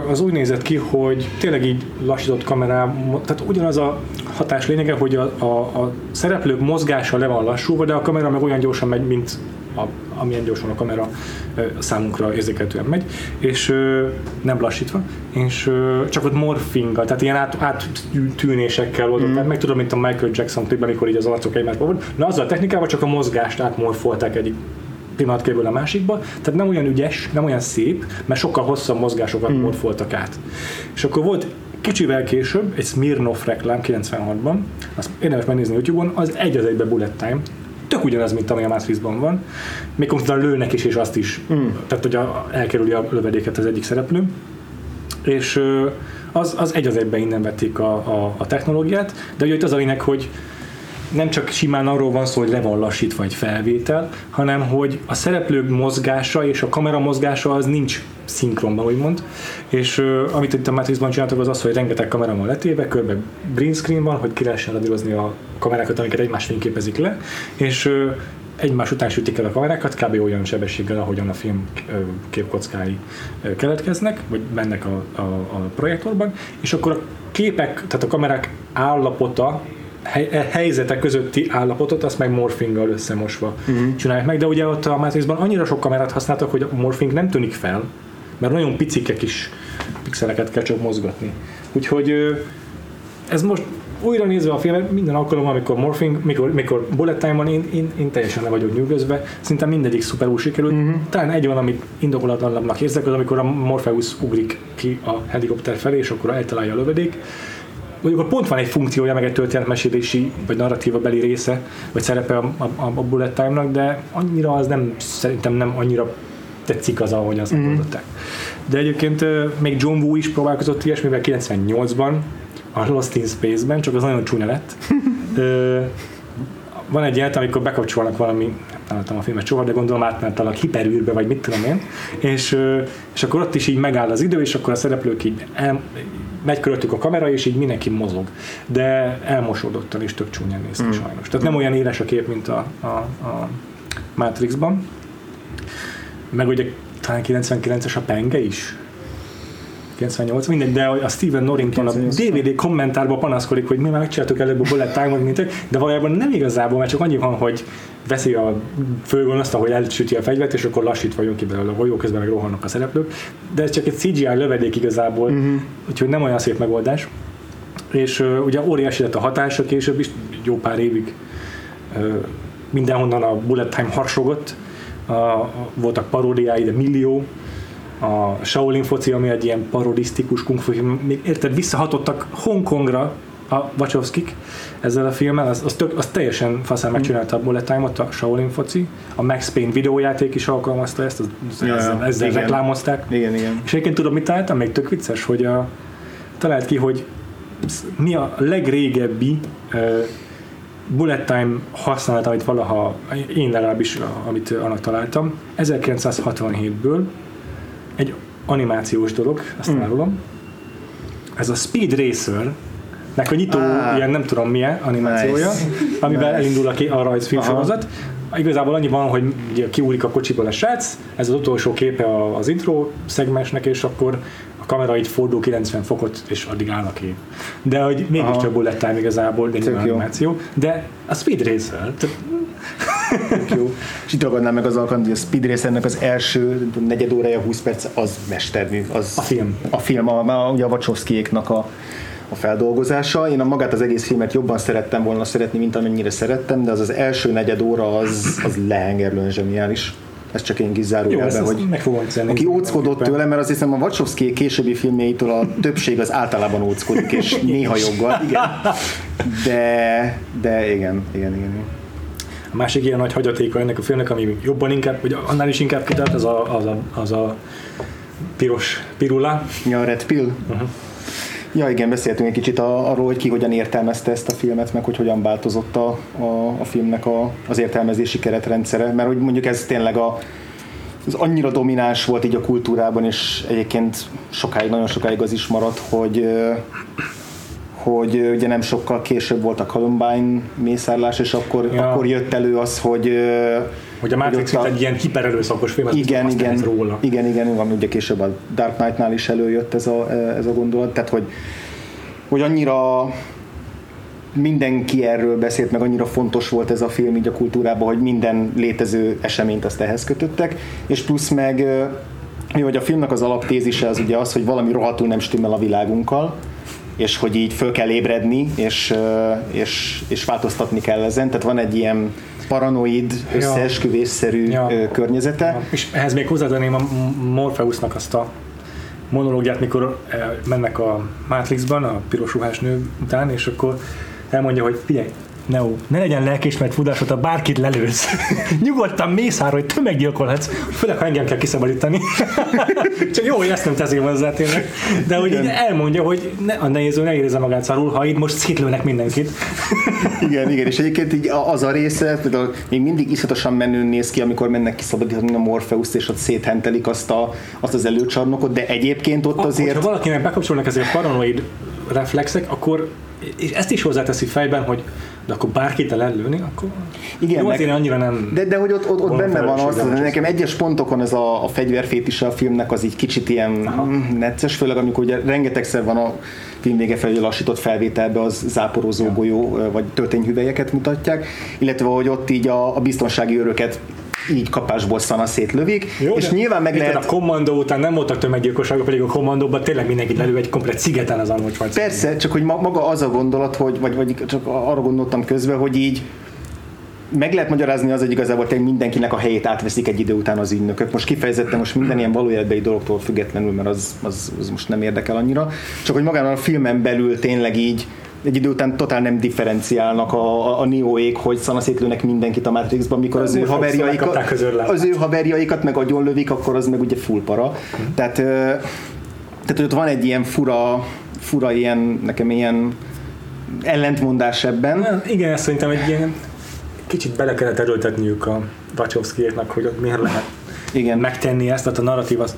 az úgy nézett ki, hogy tényleg így lassított kamerá, tehát ugyanaz a hatás lényege, hogy a, a, a szereplők mozgása le van lassúva, de a kamera meg olyan gyorsan megy, mint a, amilyen gyorsan a kamera számunkra érzékelhetően megy, és nem lassítva, és csak ott morfinggal, tehát ilyen át, áttűnésekkel oldották mm. meg, tudom, mint a Michael Jackson klipben, amikor így az arcok egymásba volt, na azzal a technikával csak a mozgást átmorfolták egyik pillanatkéből a másikba, tehát nem olyan ügyes, nem olyan szép, mert sokkal hosszabb mozgásokat mm. morfoltak át. És akkor volt kicsivel később egy Smirnoff reklám 96-ban, azt érdemes megnézni YouTube-on, az egy az egybe bullet time, tök ugyanaz, mint ami a Matrixban van, még konkrétan lőnek is, és azt is, mm. tehát hogy a, elkerüli a lövedéket az egyik szereplő, és az, az egy az egyben innen vették a, a, a technológiát, de ugye itt az a lényeg, hogy nem csak simán arról van szó, hogy le van lassítva egy felvétel, hanem hogy a szereplők mozgása és a kamera mozgása az nincs szinkronban, úgymond. És uh, amit itt a Matrixban csináltak, az az, hogy rengeteg kamera van letéve, körbe green screen van, hogy ki lehessen radírozni a kamerákat, amiket egymás fényképezik le, és uh, egymás után sütik el a kamerákat, kb. olyan sebességgel, ahogyan a film képkockái keletkeznek, vagy mennek a, a, a projektorban, és akkor a képek, tehát a kamerák állapota helyzetek közötti állapotot, azt meg morfinggal összemosva uh-huh. csinálják meg, de ugye ott a Matrixban annyira sok kamerát használtak, hogy a morfing nem tűnik fel, mert nagyon picike kis pixeleket kell csak mozgatni. Úgyhogy ez most újra nézve a filmet, minden alkalommal, amikor morphing, mikor, mikor bullet time van, én, én, én teljesen le vagyok nyűgözve, szinte mindegyik szuperul sikerült. Uh-huh. Talán egy van, amit indokolatlanabbnak érzek, az amikor a Morpheus ugrik ki a helikopter felé, és akkor eltalálja a lövedék mondjuk pont van egy funkciója, meg egy történetmesélési vagy narratíva beli része, vagy szerepe a, a, a bullet time-nak, de annyira az nem, szerintem nem annyira tetszik az, ahogy azt mm. De egyébként még John Woo is próbálkozott ilyesmivel 98-ban, a Lost in Space-ben, csak az nagyon csúnya lett. van egy ilyen, amikor bekapcsolnak valami, nem láttam a filmet soha, de gondolom átmentalak hiperűrbe, vagy mit tudom én, és, és akkor ott is így megáll az idő, és akkor a szereplők így el, megy körülöttük a kamera, és így mindenki mozog. De elmosódottan is tök csúnyán néz ki mm. sajnos. Tehát nem olyan éles a kép, mint a, a, a Matrixban. Meg ugye talán 99-es a penge is. 98, mindegy, de a Steven Norrington a DVD kommentárban panaszkodik, hogy mi már megcsináltuk előbb a bullet time mint de valójában nem igazából, mert csak annyi van, hogy veszi a főgonoszt, ahogy elsüti a fegyvert, és akkor lassítva jön ki belőle a közben meg rohannak a szereplők, de ez csak egy CGI lövedék igazából, uh-huh. úgyhogy nem olyan szép megoldás. És uh, ugye óriási lett a hatása később is, jó pár évig uh, mindenhonnan a Bullet Time harsogott, uh, voltak paródiái, de millió, a Shaolin foci, ami egy ilyen parodisztikus kung fu film, még érted, visszahatottak Hongkongra a Wachowskik ezzel a filmmel, az, az, tök, az teljesen faszán megcsinálta a Bullet Time-ot, a Shaolin foci, a Max Payne videójáték is alkalmazta ezt, az, ja, ezzel, ezzel igen. reklámozták.
Igen, igen.
És egyébként tudom, mit találtam? Még tök vicces, hogy a, talált ki, hogy mi a legrégebbi uh, bullet time használat, amit valaha, én legalábbis, amit annak találtam, 1967-ből egy animációs dolog, azt mm. árulom. Ez a Speed Racer, nek a nyitó ah, ilyen nem tudom milyen animációja, nice. amivel nice. elindul a, a rajzfilm sorozat. Igazából annyi van, hogy ugye kiúlik a kocsiból a srác, ez az utolsó képe az intro szegmensnek, és akkor a kamera így fordul 90 fokot, és addig áll a kép. De hogy mégiscsak bullet time igazából, de animáció. De a Speed Racer, tehát
jó. És itt ragadnám meg az alkalmat, hogy a Speed Racernek az első negyed órája, 20 perc, az mestermű. Az
a film.
A film, a, a, a Wachowskiéknak a, a feldolgozása. Én a magát az egész filmet jobban szerettem volna szeretni, mint amennyire szerettem, de az az első negyed óra az, az lehengerlően zseniális. Ez csak én kis zárójelben, hogy
meg fogom egyszer
aki óckodott tőle, mert azt hiszem a Wachowski későbbi filmjeitől a többség az általában óckodik, és néha joggal, igen. De, de igen, igen, igen. igen.
A másik ilyen nagy hagyatéka ennek a filmnek, ami jobban inkább, vagy annál is inkább kitart, az a, az a, az a piros pirula.
Ja, a Red Pill.
Uh-huh.
Ja, igen, beszéltünk egy kicsit arról, hogy ki hogyan értelmezte ezt a filmet, meg hogy hogyan változott a, a, a filmnek a, az értelmezési keretrendszere, mert hogy mondjuk ez tényleg a, ez annyira domináns volt így a kultúrában, és egyébként sokáig, nagyon sokáig az is maradt, hogy hogy ugye nem sokkal később volt a Columbine mészárlás, és akkor,
Ja.
akkor jött elő az, hogy
Hogy a Matrix
ott a-
egy ilyen hipererőszakos film,
igen, igen,
lehet róla.
igen, igen, van, ugye később a Dark Knight-nál is előjött ez a, ez a gondolat, tehát hogy, hogy annyira mindenki erről beszélt, meg annyira fontos volt ez a film így a kultúrában, hogy minden létező eseményt azt ehhez kötöttek, és plusz meg mi, hogy a filmnek az alaptézise az ugye az, hogy valami rohadtul nem stimmel a világunkkal, és hogy így föl kell ébredni, és, és, és változtatni kell ezen, tehát van egy ilyen paranoid,
Ja.
összeesküvésszerű
Ja.
környezete.
És ehhez még hozzátenném a Morpheusnak azt a monológiát, mikor mennek a Matrixban, a piros ruhás nő után, és akkor elmondja, hogy figyelj, Neo, ne legyen lelkismert fudásod, ha bárkit lelősz. Nyugodtan mész arra, hogy tömeggyilkolhatsz, főleg, ha engem kell kiszabadítani. Csak jó, hogy ezt nem teszi hozzá tényleg. De hogy így elmondja, hogy ne, a néző ne érezze magát szarul, ha itt most szétlőnek mindenkit.
Igen, igen, és egyébként így a- az a része, például még mindig iszonyatosan menőn néz ki, amikor mennek kiszabadítani a Morpheus-t, és ott széthentelik azt, a, azt az előcsarnokot, de egyébként ott
Azért...
azért...
Ha valakinek bekapcsolnak ezért paranoid reflexek, akkor és ezt is hozzáteszi fejben, hogy de akkor bárkit el lőni, akkor
Igen,
jó,
meg-
azért annyira nem...
De, de hogy ott, ott, ott benne van az,
csak
nekem egyes pontokon ez a, a fegyverfétise a filmnek az így kicsit ilyen mm, necces, főleg amikor ugye rengetegszer van a film vége felé lassított felvételbe az záporozó golyó vagy töltényhüvelyeket mutatják, illetve hogy ott így a, a biztonsági őröket így kapásból szana szétlövik,
Jó,
és nyilván meg lehet
A kommandó után nem voltak tömeggyilkosságok, pedig a kommandóban tényleg mindenkit lelő egy komplet szigeten az Arnold Schwarzenegger.
Persze, csak hogy ma- maga az a gondolat, hogy, vagy, vagy csak arra gondoltam közben, hogy így meg lehet magyarázni az, hogy igazából tényleg mindenkinek a helyét átveszik egy idő után az ügynökök. Most kifejezetten most minden ilyen valójában dologtól függetlenül, mert az, az, az, most nem érdekel annyira. Csak hogy magán a filmen belül tényleg így egy idő után totál nem differenciálnak a, a, a Neoék, hogy szanaszétlőnek mindenkit a Matrixban, mikor az,
Az
ő haverjaikat, az ő haverjaikat meg agyonlövik, akkor az meg ugye full para. Tehát, ö, tehát hogy ott van egy ilyen fura, fura ilyen, nekem ilyen ellentmondás ebben.
Na, Igen, ezt szerintem egy ilyen kicsit bele kellett erőltetniük a Wachowskiéknak, hogy ott miért lehet
Igen.
megtenni ezt, tehát a narratív az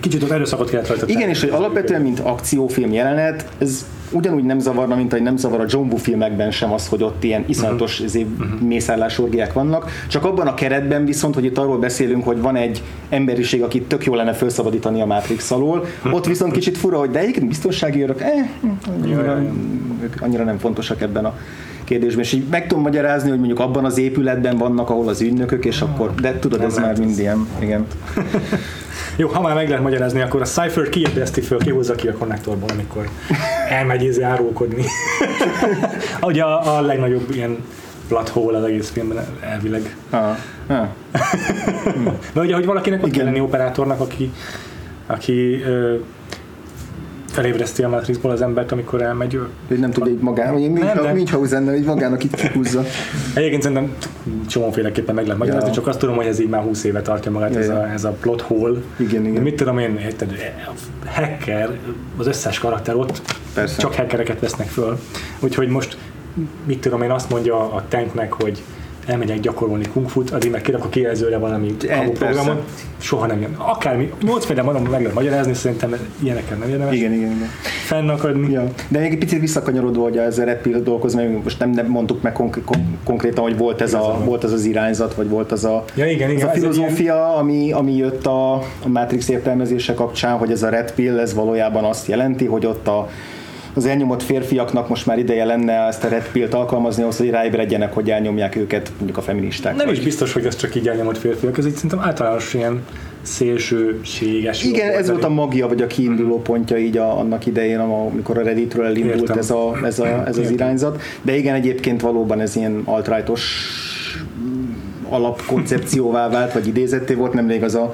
kicsit ott erőszakot kellett rajta
Igen, és hogy alapvetően, mint akciófilm jelenet, ez ugyanúgy nem zavarna, mint hogy nem zavar a John Woo filmekben sem az, hogy ott ilyen iszonyatos uh-huh. mészárlásorgiák vannak. Csak abban a keretben viszont, hogy itt arról beszélünk, hogy van egy emberiség, akit tök jó lenne felszabadítani a Matrix alól, ott viszont kicsit fura, hogy de egyébként biztonsági őrök, eh, annyira, annyira nem fontosak ebben a kérdésben. És így meg tudom magyarázni, hogy mondjuk abban az épületben vannak, ahol az ügynökök, és akkor, de tudod,
Nem
ez már mind ilyen, igen.
Jó, ha már meg lehet magyarázni, akkor a Cypher kiébreszti föl, kihúzza ki a konnektorból, amikor elmegy ízni árulkodni. Ugye a, a legnagyobb ilyen plot hole az egész filmben elvileg.
Ah, ah.
De ugye, hogy valakinek ott kell lenni operátornak, aki, aki felébreszti a Matrixból az embert, amikor elmegy ő.
hogy nem tudja így magán, vagy
Nem, nem.
Münchhausennel így magának itt kihúzza.
Egyébként szerintem csomóféleképpen meg lehet magyarázni,
Ja.
csak azt tudom, hogy ez így már 20 éve tartja magát,
Ja,
ez,
ja.
a, ez a plot hole.
Igen, igen.
De mit tudom én, érted, a hacker, az összes karakter ott
Persze.
csak hackereket vesznek föl. Úgyhogy most mit tudom én, azt mondja a tanknek, hogy elmegyek gyakorolni kungfut, addig meg kirak a kijelzőre valami kamu programot, soha nem jön. Akármi, 8 féle mondom, meg lehet magyarázni, szerintem ilyenekkel nem érdemes
Igen, igen, igen.
fennakadni.
Ja. De még egy picit visszakanyarodva, hogy ezzel Red Pill dolgozni, mert most nem, nem mondtuk meg konk- kon- konkrétan, hogy volt ez, a, volt ez az irányzat, vagy volt az a,
Ja, igen, igen,
a
ez egy
filozófia, ami, ami jött a, a Matrix értelmezése kapcsán, hogy ez a Red Pill, ez valójában azt jelenti, hogy ott a az elnyomott férfiaknak most már ideje lenne ezt a Red Pill-t alkalmazni ahhoz, hogy ráébredjenek, hogy elnyomják őket mondjuk a feministák.
Nem
vagy-
is biztos, hogy ez csak így elnyomott férfiak, ez így szerintem általános ilyen szélsőséges.
Igen, ez volt a magia, vagy a kiinduló pontja így a, annak idején, amikor a Redditről elindult
Értem.
ez, a, ez, a, ez az
Értem.
irányzat. De igen, egyébként valóban ez ilyen alt-rightos alapkoncepcióvá vált, vagy idézetté volt, nemrég az a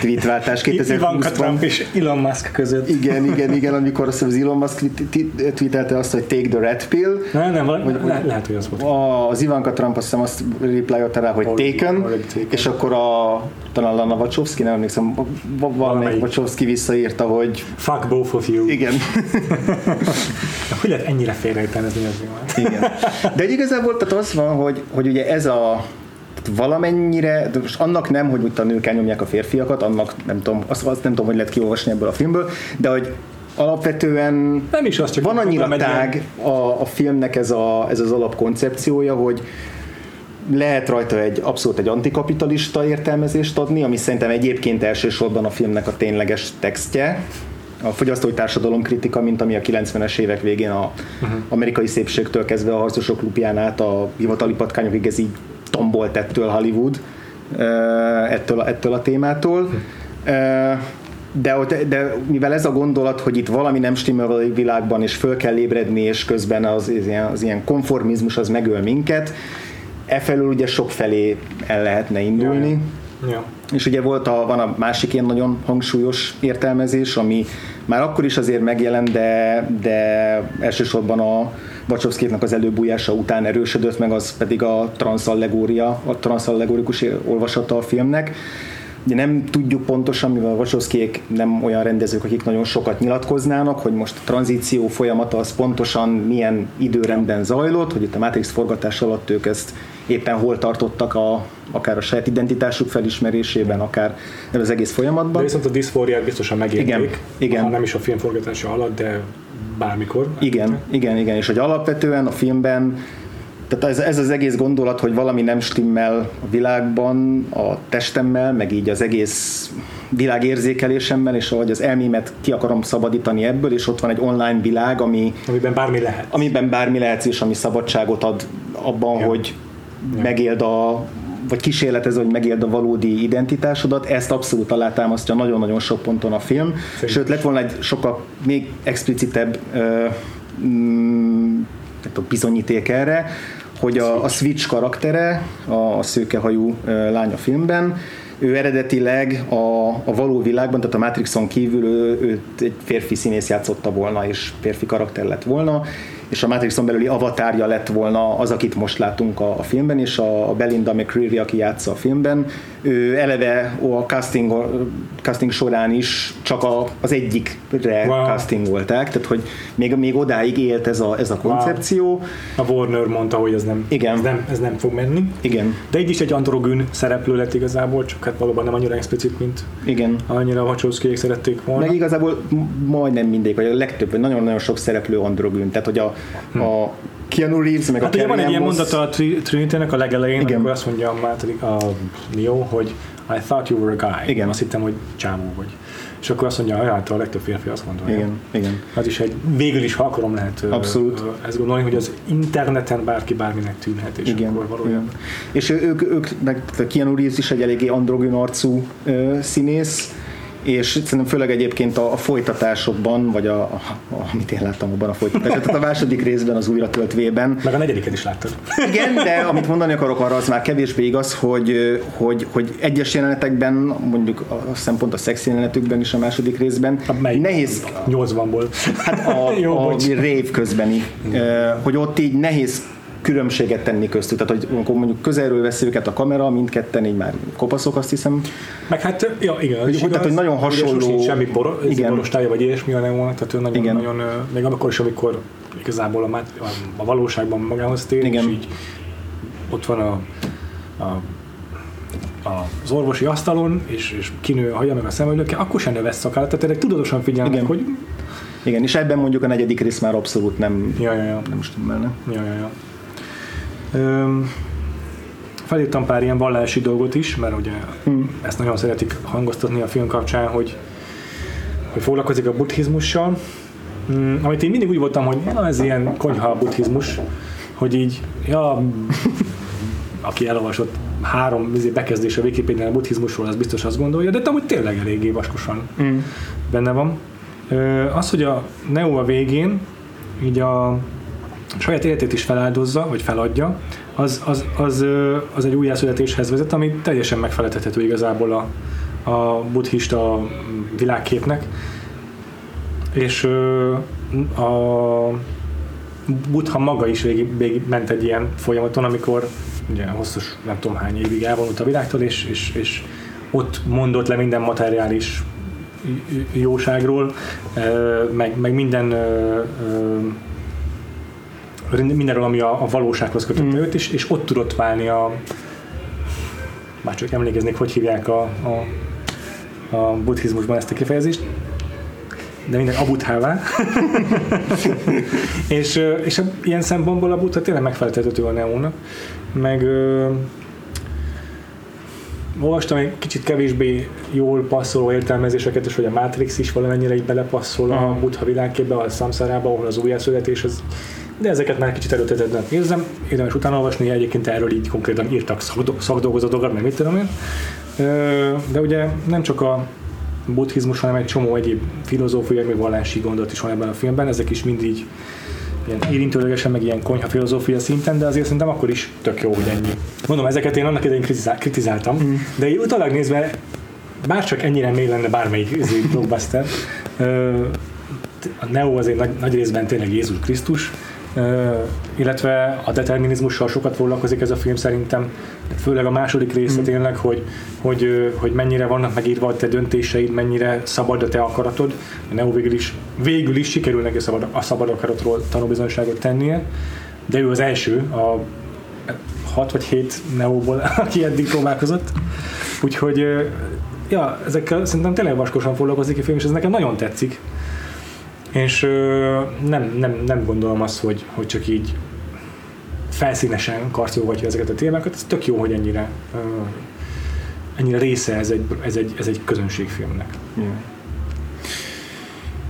tweetváltás
Ivanka
2020-ban.
Trump és Elon Musk között.
Igen, igen, igen, amikor azt az Elon Musk tweet- tweetelte azt, hogy take the red pill,
Nem, nem, vala- le, lehet, hogy az volt.
az Ivanka Trump azt hiszem azt replyolta rá, hogy taken, és akkor a talán Lana Wachowski, nem emlékszem, va- va- valamelyik. Wachowski visszaírta, hogy
Fuck both of you.
igen,
De hogy lehet ennyire félreértelmezni az
igen. De egy igazából tehát az van, hogy, hogy ugye ez a valamennyire, de most annak nem, hogy a nők elnyomják a férfiakat, annak nem tudom, azt, azt nem tudom, hogy lehet kiolvasni ebből a filmből, de hogy alapvetően
Nem is az, csak
van annyira tág a, a filmnek ez, a, ez az alapkoncepciója, hogy lehet rajta egy abszolút egy antikapitalista értelmezést adni, ami szerintem egyébként elsősorban a filmnek a tényleges textje, a fogyasztói társadalom kritika, mint ami a 90-es évek végén a uh-huh. amerikai szépségtől kezdve a harcosok klubján át a hivatali patkányokig ez így tombolt ettől Hollywood, eh, ettől, a- ettől a témától. Eh, de, de mivel ez a gondolat, hogy itt valami nem stimmel a világban, és föl kell ébredni, és közben az, az, ilyen, az ilyen konformizmus az megöl minket, e felül ugye sok felé el lehetne indulni.
Ja.
És ugye volt a, van a másik ilyen nagyon hangsúlyos értelmezés, ami már akkor is azért megjelent, de, de elsősorban a Wachowskinak az előbújása után erősödött, meg az pedig a transzallegória, a transzallegórikus olvasata a filmnek. Ugye nem tudjuk pontosan, mivel a Wachowskiék nem olyan rendezők, akik nagyon sokat nyilatkoznának, hogy most a tranzíció folyamata az pontosan milyen időrendben zajlott, hogy itt a Matrix forgatás alatt ők ezt éppen hol tartottak a, akár a saját identitásuk felismerésében, akár az egész
De
folyamatban.
viszont a diszfóriát biztosan megérték.
Igen, igen.
Ha nem is a film forgatása alatt, de bármikor.
Igen, igen, igen, és hogy alapvetően a filmben tehát ez, ez az egész gondolat, hogy valami nem stimmel a világban, a testemmel, meg így az egész világérzékelésemmel, és ahogy az elmémet ki akarom szabadítani ebből, és ott van egy online világ, ami,
Amiben bármi lehet.
amiben bármi lehetsz, és ami szabadságot ad abban,
Ja.
hogy megéld a vagy kísérletező, hogy megéld a valódi identitásodat, ezt abszolút alátámasztja nagyon-nagyon sok ponton a film.
Szerintem
Sőt, lett volna egy sokkal még explicitebb ö, mm, bizonyíték erre, hogy a, a Switch karaktere, a, a szőkehajú ö, lány a filmben, ő eredetileg a, a való világban, tehát a Matrixon kívül ő, őt egy férfi színész játszotta volna, és férfi karakter lett volna, és a Matrixon belüli avatárja lett volna az, akit most látunk a, a filmben, és a, Belinda McCreary, aki játsza a filmben, ő eleve a casting, casting során is csak a, az egyikre
Wow.
wow. castingolták, tehát hogy még, még odáig élt ez a, ez a koncepció.
A Warner mondta, hogy ez nem,
Igen.
Ez nem, ez nem fog menni.
Igen,
De így is egy androgyn szereplő lett igazából, csak hát valóban nem annyira explicit, mint
igen.
annyira a Wachowskiék szerették volna.
Meg igazából majdnem mindig, vagy a legtöbb, nagyon-nagyon sok szereplő androgyn, tehát hogy a, a Keanu Reeves, meg
Hát
a
ugye van
Carrie
egy ilyen mondata a Tri- Trinity-nek a legelején,
Igen.
amikor azt mondja a, Mátri- a Neo, hogy I thought you were a guy.
Igen.
Azt hittem, hogy csámó vagy. És akkor azt mondja, hogy hát a legtöbb férfi azt mondja.
Igen, igen.
Az is egy, végül is, ha akarom, lehet
Abszolút.
ezt gondolni, hogy az interneten bárki bárminek tűnhet, és
Igen,
akkor valójában.
igen. És ők, ők, meg a Keanu Reeves is egy eléggé androgyn arcú ö, színész, és szerintem főleg egyébként a, a folytatásokban, vagy a, a, a, amit én láttam abban a folytatásban, tehát a második részben, az újra töltvében,
Meg a negyediket is láttad.
igen, de amit mondani akarok arra, az már kevésbé igaz, hogy, hogy, hogy egyes jelenetekben, mondjuk a szempont a szex jelenetükben is a második részben,
A melyik?
nehéz
80-ból.
Hát a,
Jó,
a
bocs.
rave közbeni, hogy ott így nehéz különbséget tenni köztük. Tehát, hogy amikor mondjuk közelről veszi őket a kamera, mindketten így már kopaszok, azt hiszem.
Meg hát, ja, igen,
Hogy- hogy- tehát, hogy nagyon hasonló-
sosem semmi boro, ez
Igen.
borostája vagy ilyesmi, hanem van, tehát ő nagyon,
Igen.
nagyon, még amikor is, amikor igazából a, a, valóságban magához tér,
Igen.
és így ott van a, a az orvosi asztalon, és, és kinő a haja meg a szemöldöke, akkor sem növesz szakállat, tehát erre tudatosan figyelnek,
Igen.
hogy
Igen, és ebben mondjuk a negyedik rész már abszolút nem,
ja, ja, ja.
nem stimmelne.
Ja, ja, ja. Felírtam pár ilyen vallási dolgot is, mert ugye
Hmm.
ezt nagyon szeretik hangoztatni a film kapcsán, hogy, hogy foglalkozik a buddhizmussal, Mm, amit én mindig úgy voltam, hogy ja, ez ilyen konyha buddhizmus, hogy így, ja, aki elolvasott három izé, bekezdés a Wikipédián a buddhizmusról, az biztos azt gondolja, de amúgy tényleg eléggé vaskosan
Mm.
benne van. Ö, Az, hogy a Neo a végén így a saját életét is feláldozza, vagy feladja, az, az, az, az egy újjászületéshez vezet, ami teljesen megfeleltethető igazából a, a buddhista világképnek. És a Buddha maga is végig, végig ment egy ilyen folyamaton, amikor ugye hosszas, nem tudom hány évig elvonult a világtól, és, és, és ott mondott le minden materiális jóságról, meg, meg minden mindenről, ami a, a valósághoz kötötte mm. őt, és, és ott tudott válni a már csak emlékeznék, hogy hívják a, a, a buddhizmusban ezt a kifejezést, de minden abuthavá. és, és ilyen szempontból a buddha tényleg megfeleltethető a neónak, meg ö, olvastam egy kicsit kevésbé jól passzoló értelmezéseket, és hogy a Matrix is valamennyire így belepasszol a buddha világképbe, a samszárába, ahol az újjászületés az de ezeket már kicsit előtetetlen érzem, érdemes utána olvasni, egyébként erről így konkrétan írtak szakdolgozatokat, meg mit tudom én. De ugye nem csak a buddhizmus, hanem egy csomó egyéb filozófiai, meg vallási gondot is van ebben a filmben, ezek is mind így ilyen érintőlegesen, meg ilyen konyha filozófia szinten, de azért szerintem akkor is tök jó, hogy ennyi. Mondom, ezeket én annak idején kritizál, kritizáltam, mm. de így utalag nézve bárcsak ennyire mély lenne bármelyik izé, blockbuster, a Neo azért nagy, nagy részben tényleg Jézus Krisztus, illetve a determinizmussal sokat foglalkozik ez a film szerintem, főleg a második része mm. tényleg, hogy, hogy, hogy mennyire vannak megírva a te döntéseid, mennyire szabad a te akaratod. A Neo végül is, végül is sikerül neki szabad, a szabad akaratról tanúbizonyságot tennie, de ő az első, a hat vagy hét Neóból, aki eddig próbálkozott. Úgyhogy ja, ezekkel szerintem tényleg vaskosan foglalkozik a film, és ez nekem nagyon tetszik. És ö, nem, nem, nem gondolom azt, hogy, hogy csak így felszínesen karcolgatja ezeket a témákat, ez tök jó, hogy ennyire, ö, ennyire része ez egy, ez egy, ez egy közönségfilmnek.
Yeah.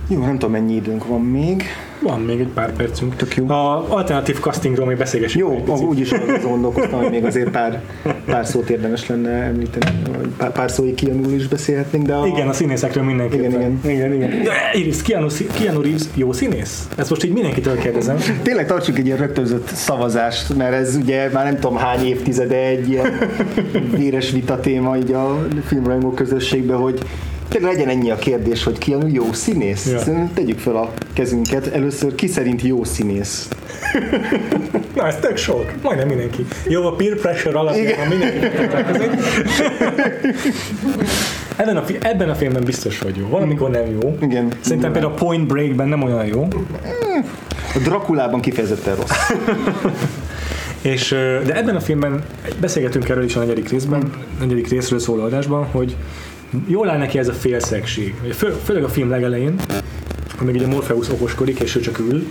Jó, nem tudom mennyi időnk van még.
Van még egy pár percünk.
Tök jó.
A alternatív castingról még beszélgessünk.
Jó, úgy úgyis gondolkoztam, hogy még azért pár, pár szót érdemes lenne említeni, vagy pár, pár szói Keanu is beszélhetnénk, de a...
Igen, a színészekről mindenképpen.
Igen, igen.
igen, igen. Iris, Keanu, Keanu Reeves jó színész? Ezt most így mindenkitől kérdezem.
Tényleg tartsuk egy ilyen rögtönzött szavazást, mert ez ugye már nem tudom hány évtizede egy ilyen véres vita téma így a filmrajongó közösségben, hogy Tényleg legyen ennyi a kérdés, hogy ki a jó színész? Ja. Szerintem tegyük fel a kezünket. Először ki szerint jó színész?
Na, ez tök sok. Majdnem mindenki. Jó, a peer pressure alapján mindenki ebben a, ebben a filmben biztos vagy jó. Valamikor nem jó.
Igen.
Szerintem például a Point Breakben nem olyan jó.
A Drakulában kifejezetten rossz.
És, de ebben a filmben beszélgetünk erről is a negyedik részben, a negyedik részről szóló adásban, hogy jól áll neki ez a félszegség. Fő, főleg a film legelején, amíg ugye Morpheus okoskodik, és ő csak ül,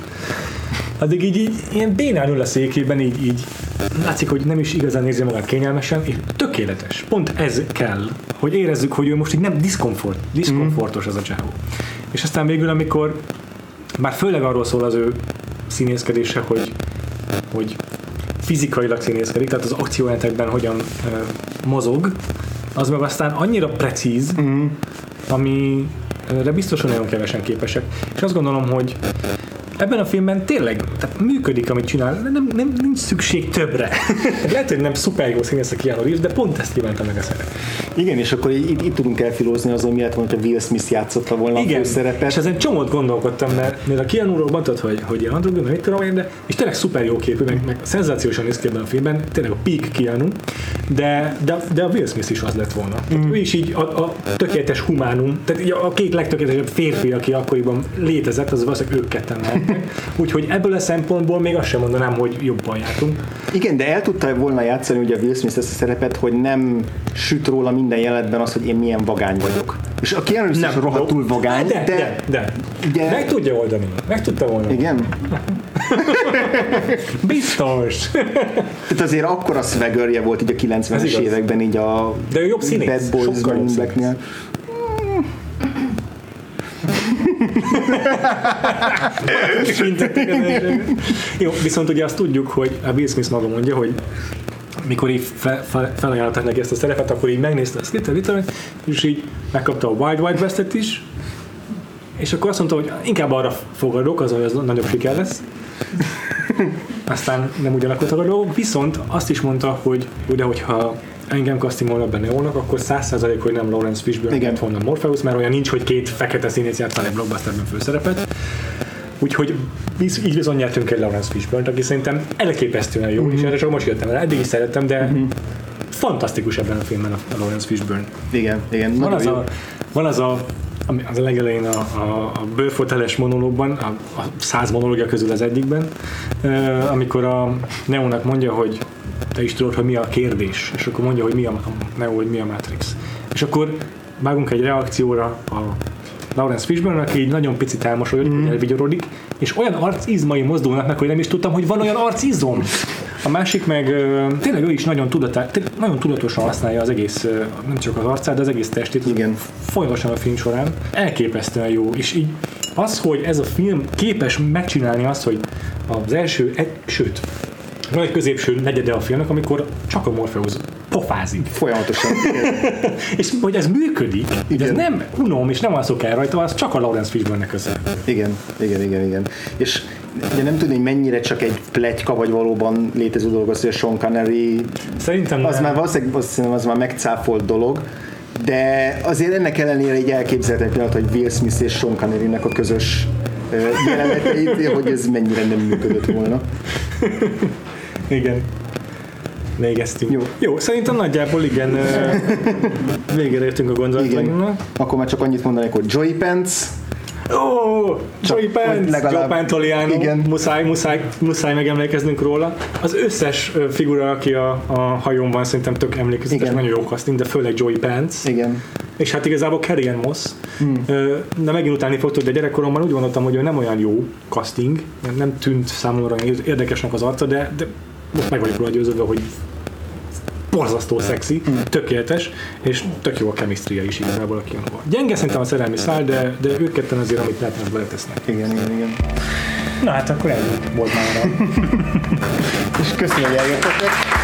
addig így, így ilyen bénán ül a székében, így, így látszik, hogy nem is igazán érzi magát kényelmesen, és tökéletes. Pont ez kell, hogy érezzük, hogy ő most így nem diszkomfort, diszkomfortos az a csávó. És aztán végül, amikor már főleg arról szól az ő színészkedése, hogy, hogy fizikailag színészkedik, tehát az akciójelentekben hogyan uh, mozog, az meg aztán annyira precíz, mm. ami de biztos, hogy nagyon kevesen képesek. És azt gondolom, hogy ebben a filmben tényleg tehát működik, amit csinál, nem, nem, nincs szükség többre. Lehet, hogy nem szuper jó színész a Keanu Reeves, de pont ezt kívánta meg a szerep.
Igen, és akkor itt, itt tudunk elfilózni azon, miért van, hogy a Will Smith játszotta volna Igen, a főszerepet.
és ezen csomót gondolkodtam, mert, mert a Keanu-ról mondtad, hogy, hogy ilyen androgyn, mit tudom én, de, és tényleg szuper jó képű, meg, meg szenzációsan néz ki ebben a filmben, tényleg a peak Keanu, de, de, de a Will Smith is az lett volna. Mm. Ő is így a, a tökéletes humánum, tehát a két legtökéletesebb férfi, aki akkoriban létezett, az valószínűleg ők ketten lehetnek. Úgyhogy ebből a szempontból még azt sem mondanám, hogy jobban jártunk.
Igen, de el tudta volna játszani ugye a Will Smith ezt a szerepet, hogy nem süt róla minden jelenetben az, hogy én milyen vagány vagyok. És a Keanu Reeves is rohadtul vagány,
de, de, de, de. Ugye... meg tudja oldani. Meg tudta volna.
Igen?
Biztos.
Tehát azért akkora swaggerje volt így a 90-es években így a
De ő jobb színész.
Bad Boys Sokkal.
Jó, viszont ugye azt tudjuk, hogy a Will Smith maga mondja, hogy mikor így fe, fe, felajánlották neki ezt a szerepet, akkor így megnézte a scriptet, és így megkapta a Wild Wild West-et is, és akkor azt mondta, hogy inkább arra fogadok, az, hogy az nagyobb siker lesz, Aztán nem ugyanakkor a dolgok, viszont azt is mondta, hogy ugye, hogyha engem castingolna benne volna, akkor 100% hogy nem Lawrence Fishburne
Igen.
lett volna Morpheus, mert olyan nincs, hogy két fekete színész játszal egy blockbusterben főszerepet. Úgyhogy biz- így bizony nyertünk egy Lawrence Fishburne-t, aki szerintem elképesztően jó, és erre csak most jöttem el. Eddig is szerettem, de fantasztikus ebben a filmben a Lawrence Fishburne.
Igen, igen.
Van az
jó.
a, van az a ami az a legelején a, a, a bőrfoteles monológban, a, a száz monológia közül az egyikben, eh, amikor a Neónak mondja, hogy te is tudod, hogy mi a kérdés, és akkor mondja, hogy mi a, a Neo, hogy mi a Matrix. És akkor vágunk egy reakcióra a Lawrence Fishburne, aki így nagyon picit elmosolyodik, mm. elvigyorodik, és olyan arcizmai mozdulnak meg, hogy nem is tudtam, hogy van olyan arcizom. A másik meg tényleg ő is nagyon, tudatá, nagyon tudatosan használja az egész, nem csak az arcát, de az egész testét.
Igen.
Folyamatosan a film során. Elképesztően jó. És így az, hogy ez a film képes megcsinálni azt, hogy az első, egy, sőt, van egy középső negyede a filmnek, amikor csak a Morpheus pofázik.
Folyamatosan. Igen.
És hogy ez működik, hogy ez
Igen.
nem unom és nem alszok el rajta, az csak a Lawrence Fishburne-nek.
Igen, igen, igen, igen. És ugye nem tudni, hogy mennyire csak egy pletyka, vagy valóban létező dolog az, hogy a Sean Connery,
Szerintem
az
nem.
már valószínűleg hiszem, az már megcáfolt dolog, de azért ennek ellenére egy elképzelhető pillanat, hogy Will Smith és Sean Connery-nek a közös jeleneteit, hogy ez mennyire nem működött volna.
Igen. Végeztünk.
Jó.
Jó, szerintem nagyjából igen, végére értünk a gondolatainknak.
Akkor már csak annyit mondanék, hogy Pence,
Ó, Joey
hogy
Pence,
legalább-
Joe Pantoliano,
Igen.
muszáj, muszáj, muszáj megemlékeznünk róla. Az összes figura, aki a, a hajón van, szerintem tök emlékezetes, nagyon jó casting, de főleg Joey Pence.
igen,
És hát igazából Carrie Ann Moss, hmm. de megint utálni fogtad, de gyerekkoromban úgy gondoltam, hogy ő nem olyan jó casting, nem tűnt számomra érdekesnek az arca, de, de most meg vagyok róla győződve, hogy borzasztó szexi, tökéletes, és tök jó a chemistria is igazából a kínóban. Gyenge szerintem a szerelmi szál, de, de ők ketten azért, amit lehetnek, beletesznek.
igen, igen, igen.
Na hát akkor ennyi volt már.
És köszönöm, hogy eljöttetek.